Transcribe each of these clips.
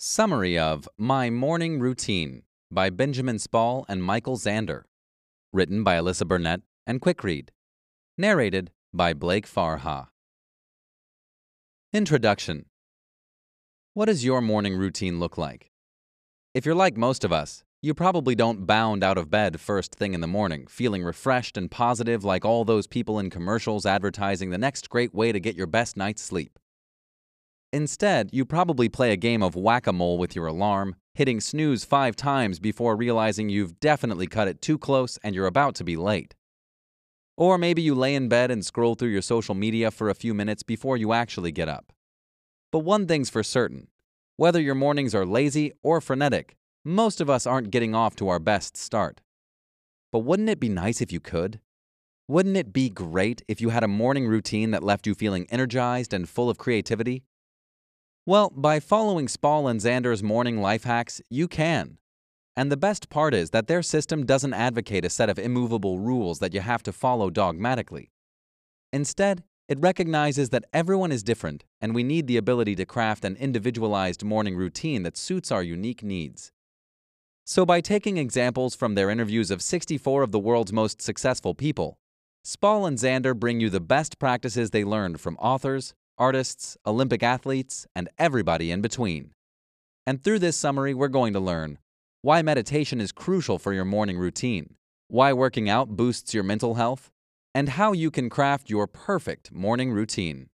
Summary of My Morning Routine by Benjamin Spall and Michael Xander. Written by Alyssa Burnett and Quickread. Narrated by Blake Farha. Introduction What does your morning routine look like? If you're like most of us, you probably don't bound out of bed first thing in the morning, feeling refreshed and positive like all those people in commercials advertising the next great way to get your best night's sleep. Instead, you probably play a game of whack a mole with your alarm, hitting snooze five times before realizing you've definitely cut it too close and you're about to be late. Or maybe you lay in bed and scroll through your social media for a few minutes before you actually get up. But one thing's for certain whether your mornings are lazy or frenetic, most of us aren't getting off to our best start. But wouldn't it be nice if you could? Wouldn't it be great if you had a morning routine that left you feeling energized and full of creativity? Well, by following Spall and Xander's morning life hacks, you can. And the best part is that their system doesn't advocate a set of immovable rules that you have to follow dogmatically. Instead, it recognizes that everyone is different and we need the ability to craft an individualized morning routine that suits our unique needs. So, by taking examples from their interviews of 64 of the world's most successful people, Spall and Xander bring you the best practices they learned from authors, artists, Olympic athletes, and everybody in between. And through this summary, we're going to learn why meditation is crucial for your morning routine, why working out boosts your mental health, and how you can craft your perfect morning routine.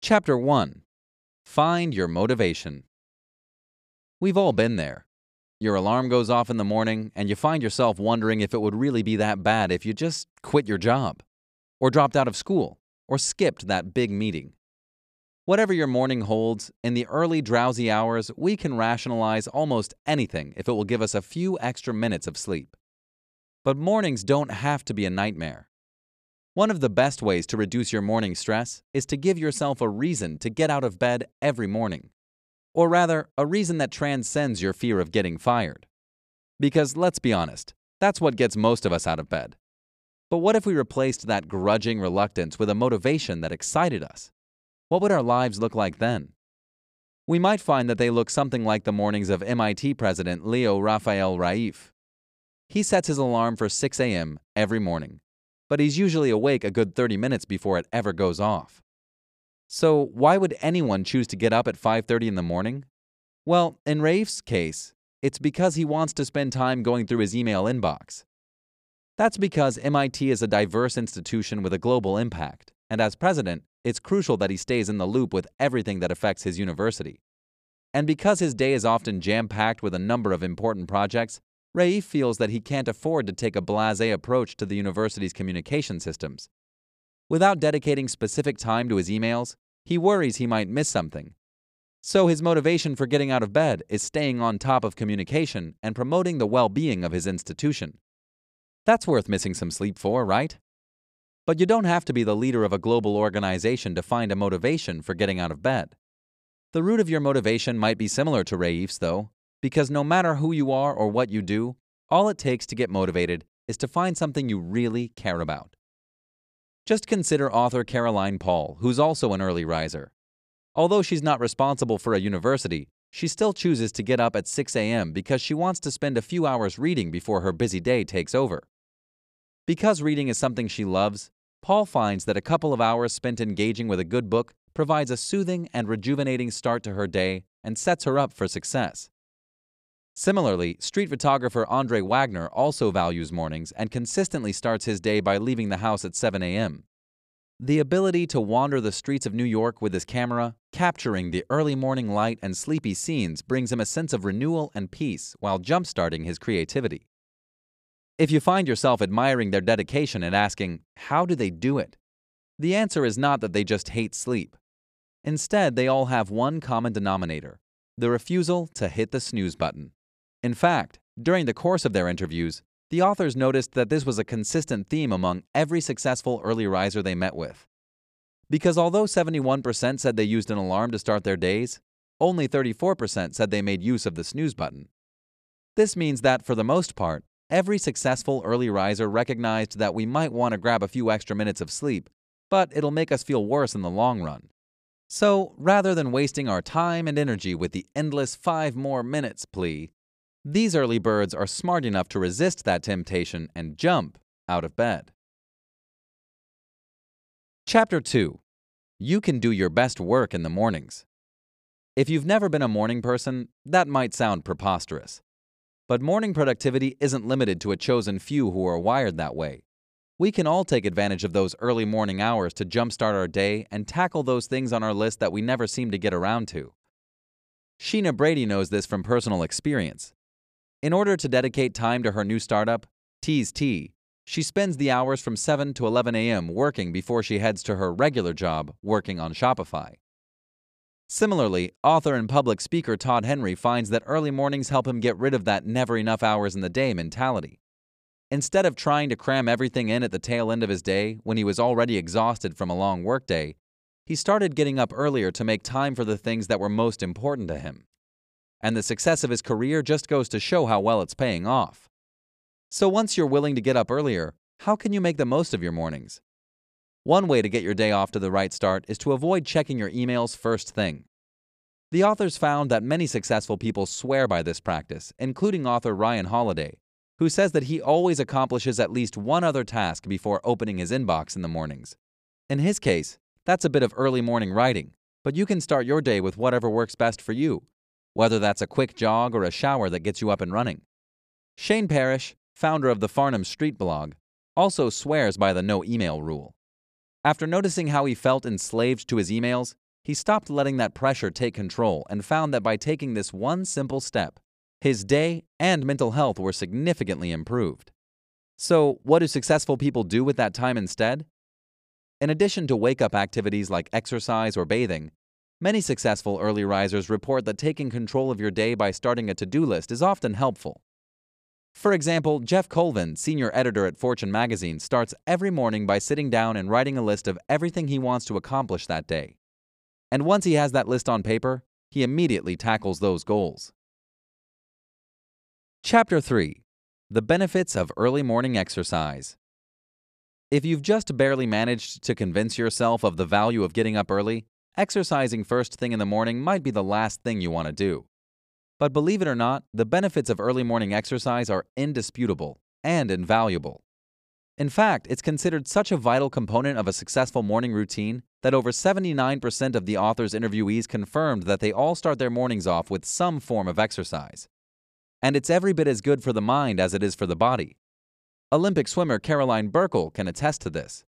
Chapter 1 Find Your Motivation. We've all been there. Your alarm goes off in the morning, and you find yourself wondering if it would really be that bad if you just quit your job, or dropped out of school, or skipped that big meeting. Whatever your morning holds, in the early drowsy hours, we can rationalize almost anything if it will give us a few extra minutes of sleep. But mornings don't have to be a nightmare. One of the best ways to reduce your morning stress is to give yourself a reason to get out of bed every morning. Or rather, a reason that transcends your fear of getting fired. Because let's be honest, that's what gets most of us out of bed. But what if we replaced that grudging reluctance with a motivation that excited us? What would our lives look like then? We might find that they look something like the mornings of MIT president Leo Rafael Reif. He sets his alarm for 6 a.m. every morning, but he's usually awake a good 30 minutes before it ever goes off. So, why would anyone choose to get up at 5:30 in the morning? Well, in Reif's case, it's because he wants to spend time going through his email inbox. That's because MIT is a diverse institution with a global impact, and as president, it's crucial that he stays in the loop with everything that affects his university. And because his day is often jam packed with a number of important projects, Reif feels that he can't afford to take a blase approach to the university's communication systems. Without dedicating specific time to his emails, he worries he might miss something. So his motivation for getting out of bed is staying on top of communication and promoting the well being of his institution. That's worth missing some sleep for, right? But you don't have to be the leader of a global organization to find a motivation for getting out of bed. The root of your motivation might be similar to Reif's, though, because no matter who you are or what you do, all it takes to get motivated is to find something you really care about. Just consider author Caroline Paul, who's also an early riser. Although she's not responsible for a university, she still chooses to get up at 6 a.m. because she wants to spend a few hours reading before her busy day takes over. Because reading is something she loves, Paul finds that a couple of hours spent engaging with a good book provides a soothing and rejuvenating start to her day and sets her up for success. Similarly, street photographer Andre Wagner also values mornings and consistently starts his day by leaving the house at 7 a.m. The ability to wander the streets of New York with his camera, capturing the early morning light and sleepy scenes, brings him a sense of renewal and peace while jump-starting his creativity. If you find yourself admiring their dedication and asking, how do they do it? The answer is not that they just hate sleep. Instead, they all have one common denominator the refusal to hit the snooze button. In fact, during the course of their interviews, the authors noticed that this was a consistent theme among every successful early riser they met with. Because although 71% said they used an alarm to start their days, only 34% said they made use of the snooze button. This means that, for the most part, Every successful early riser recognized that we might want to grab a few extra minutes of sleep, but it'll make us feel worse in the long run. So, rather than wasting our time and energy with the endless five more minutes plea, these early birds are smart enough to resist that temptation and jump out of bed. Chapter 2 You Can Do Your Best Work in the Mornings. If you've never been a morning person, that might sound preposterous. But morning productivity isn't limited to a chosen few who are wired that way. We can all take advantage of those early morning hours to jumpstart our day and tackle those things on our list that we never seem to get around to. Sheena Brady knows this from personal experience. In order to dedicate time to her new startup, Tease Tea, she spends the hours from 7 to 11 a.m. working before she heads to her regular job working on Shopify. Similarly, author and public speaker Todd Henry finds that early mornings help him get rid of that never enough hours in the day mentality. Instead of trying to cram everything in at the tail end of his day when he was already exhausted from a long workday, he started getting up earlier to make time for the things that were most important to him. And the success of his career just goes to show how well it's paying off. So once you're willing to get up earlier, how can you make the most of your mornings? One way to get your day off to the right start is to avoid checking your emails first thing. The authors found that many successful people swear by this practice, including author Ryan Holiday, who says that he always accomplishes at least one other task before opening his inbox in the mornings. In his case, that's a bit of early morning writing, but you can start your day with whatever works best for you, whether that's a quick jog or a shower that gets you up and running. Shane Parrish, founder of the Farnham Street blog, also swears by the no email rule. After noticing how he felt enslaved to his emails, he stopped letting that pressure take control and found that by taking this one simple step, his day and mental health were significantly improved. So, what do successful people do with that time instead? In addition to wake up activities like exercise or bathing, many successful early risers report that taking control of your day by starting a to do list is often helpful. For example, Geoff Colvin, senior editor at Fortune magazine, starts every morning by sitting down and writing a list of everything he wants to accomplish that day. And once he has that list on paper, he immediately tackles those goals. Chapter 3 The Benefits of Early Morning Exercise. If you've just barely managed to convince yourself of the value of getting up early, exercising first thing in the morning might be the last thing you want to do. But believe it or not, the benefits of early morning exercise are indisputable and invaluable. In fact, it's considered such a vital component of a successful morning routine that over 79% of the author's interviewees confirmed that they all start their mornings off with some form of exercise and it's every bit as good for the mind as it is for the body. Olympic swimmer Caroline Burckle can attest to this.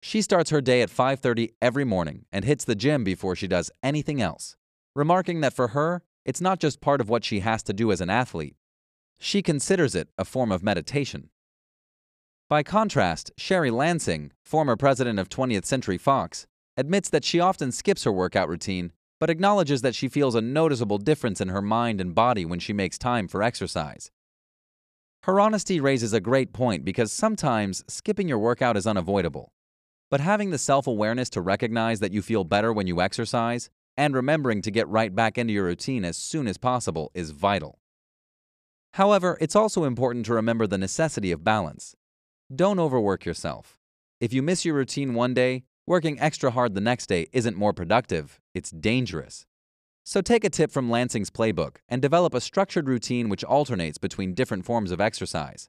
She starts her day at 5:30 every morning and hits the gym before she does anything else, remarking that for her, it's not just part of what she has to do as an athlete. She considers it a form of meditation. By contrast, Sherry Lansing, former president of 20th Century Fox, admits that she often skips her workout routine but acknowledges that she feels a noticeable difference in her mind and body when she makes time for exercise. Her honesty raises a great point because sometimes skipping your workout is unavoidable. But having the self awareness to recognize that you feel better when you exercise and remembering to get right back into your routine as soon as possible is vital. However, it's also important to remember the necessity of balance. Don't overwork yourself. If you miss your routine one day, Working extra hard the next day isn't more productive, it's dangerous. So take a tip from Lansing's playbook and develop a structured routine which alternates between different forms of exercise.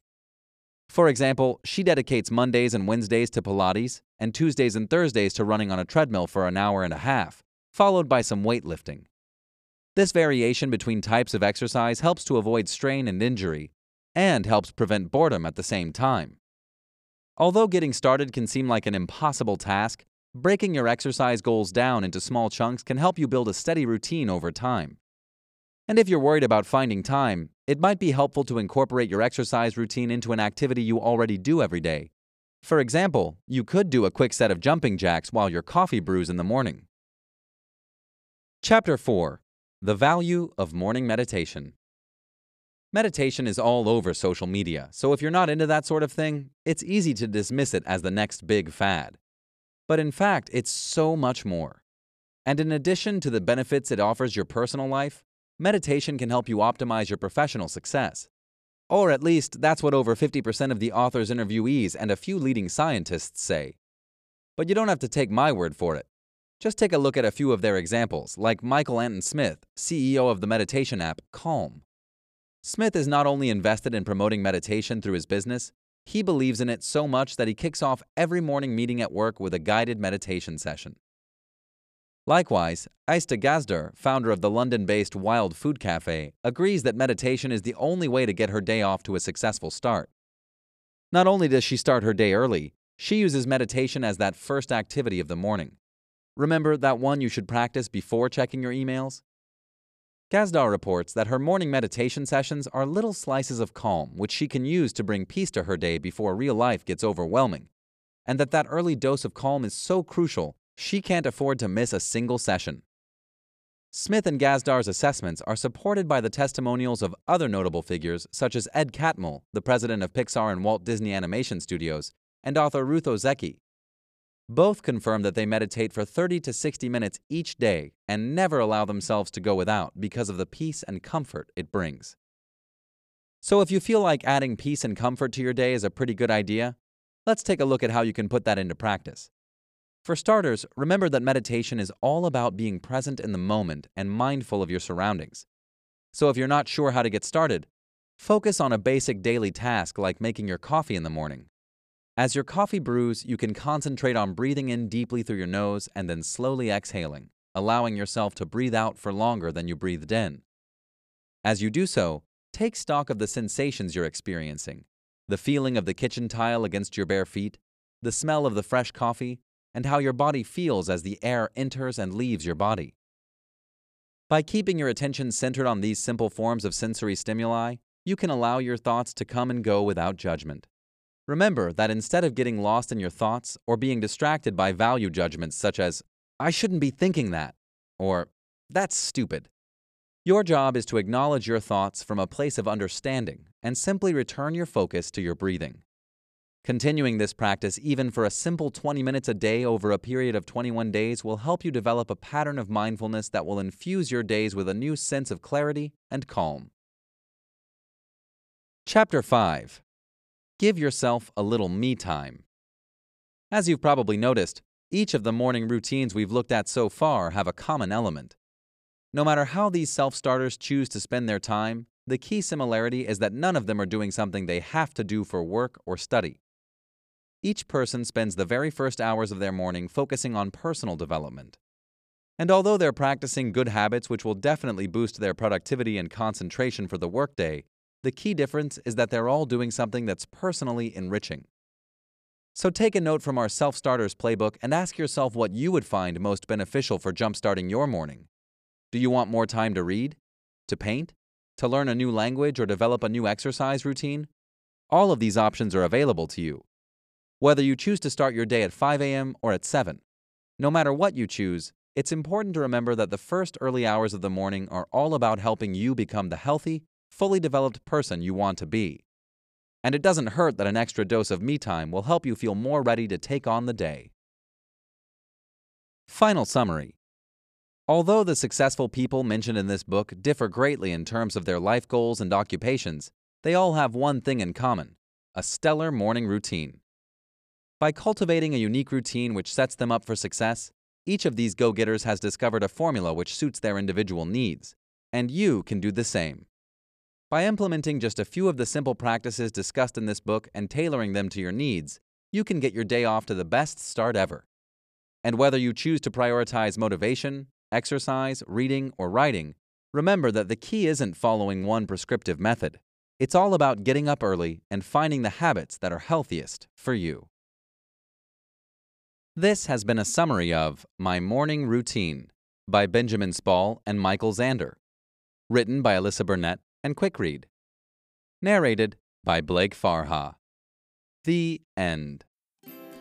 For example, she dedicates Mondays and Wednesdays to Pilates and Tuesdays and Thursdays to running on a treadmill for an hour and a half, followed by some weightlifting. This variation between types of exercise helps to avoid strain and injury, and helps prevent boredom at the same time. Although getting started can seem like an impossible task, breaking your exercise goals down into small chunks can help you build a steady routine over time. And if you're worried about finding time, it might be helpful to incorporate your exercise routine into an activity you already do every day. For example, you could do a quick set of jumping jacks while your coffee brews in the morning. Chapter 4 The Value of Morning Meditation Meditation is all over social media, so if you're not into that sort of thing, it's easy to dismiss it as the next big fad. But in fact, it's so much more. And in addition to the benefits it offers your personal life, meditation can help you optimize your professional success. Or at least, that's what over 50% of the author's interviewees and a few leading scientists say. But you don't have to take my word for it. Just take a look at a few of their examples, like Michael Acton Smith, CEO of the meditation app Calm. Smith is not only invested in promoting meditation through his business, he believes in it so much that he kicks off every morning meeting at work with a guided meditation session. Likewise, Aiste Gazdar, founder of the London based Wild Food Cafe, agrees that meditation is the only way to get her day off to a successful start. Not only does she start her day early, she uses meditation as that first activity of the morning. Remember that one you should practice before checking your emails? Gazdar reports that her morning meditation sessions are little slices of calm which she can use to bring peace to her day before real life gets overwhelming, and that that early dose of calm is so crucial she can't afford to miss a single session. Smith and Gazdar's assessments are supported by the testimonials of other notable figures such as Ed Catmull, the president of Pixar and Walt Disney Animation Studios, and author Ruth Ozeki, both confirm that they meditate for 30 to 60 minutes each day and never allow themselves to go without because of the peace and comfort it brings. So, if you feel like adding peace and comfort to your day is a pretty good idea, let's take a look at how you can put that into practice. For starters, remember that meditation is all about being present in the moment and mindful of your surroundings. So, if you're not sure how to get started, focus on a basic daily task like making your coffee in the morning. As your coffee brews, you can concentrate on breathing in deeply through your nose and then slowly exhaling, allowing yourself to breathe out for longer than you breathed in. As you do so, take stock of the sensations you're experiencing the feeling of the kitchen tile against your bare feet, the smell of the fresh coffee, and how your body feels as the air enters and leaves your body. By keeping your attention centered on these simple forms of sensory stimuli, you can allow your thoughts to come and go without judgment. Remember that instead of getting lost in your thoughts or being distracted by value judgments such as, I shouldn't be thinking that, or that's stupid, your job is to acknowledge your thoughts from a place of understanding and simply return your focus to your breathing. Continuing this practice even for a simple 20 minutes a day over a period of 21 days will help you develop a pattern of mindfulness that will infuse your days with a new sense of clarity and calm. Chapter 5 Give yourself a little me time. As you've probably noticed, each of the morning routines we've looked at so far have a common element. No matter how these self starters choose to spend their time, the key similarity is that none of them are doing something they have to do for work or study. Each person spends the very first hours of their morning focusing on personal development. And although they're practicing good habits which will definitely boost their productivity and concentration for the workday, the key difference is that they're all doing something that's personally enriching. So take a note from our Self Starters playbook and ask yourself what you would find most beneficial for jumpstarting your morning. Do you want more time to read? To paint? To learn a new language or develop a new exercise routine? All of these options are available to you. Whether you choose to start your day at 5 a.m. or at 7, no matter what you choose, it's important to remember that the first early hours of the morning are all about helping you become the healthy, fully developed person you want to be. And it doesn't hurt that an extra dose of me time will help you feel more ready to take on the day. Final summary Although the successful people mentioned in this book differ greatly in terms of their life goals and occupations, they all have one thing in common a stellar morning routine. By cultivating a unique routine which sets them up for success, each of these go getters has discovered a formula which suits their individual needs, and you can do the same. By implementing just a few of the simple practices discussed in this book and tailoring them to your needs, you can get your day off to the best start ever. And whether you choose to prioritize motivation, exercise, reading, or writing, remember that the key isn't following one prescriptive method. It's all about getting up early and finding the habits that are healthiest for you. This has been a summary of My Morning Routine by Benjamin Spall and Michael Xander. Written by Alyssa Burnett and Quick Read. Narrated by Blake Farha. The End.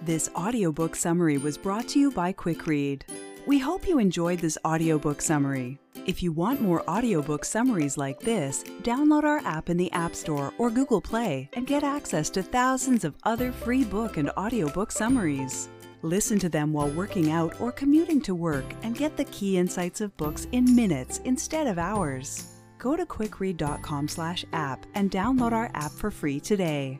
This audiobook summary was brought to you by Quick Read. We hope you enjoyed this audiobook summary. If you want more audiobook summaries like this, download our app in the App Store or Google Play and get access to thousands of other free book and audiobook summaries. Listen to them while working out or commuting to work and get the key insights of books in minutes instead of hours. Go to quickread.com/app and download our app for free today.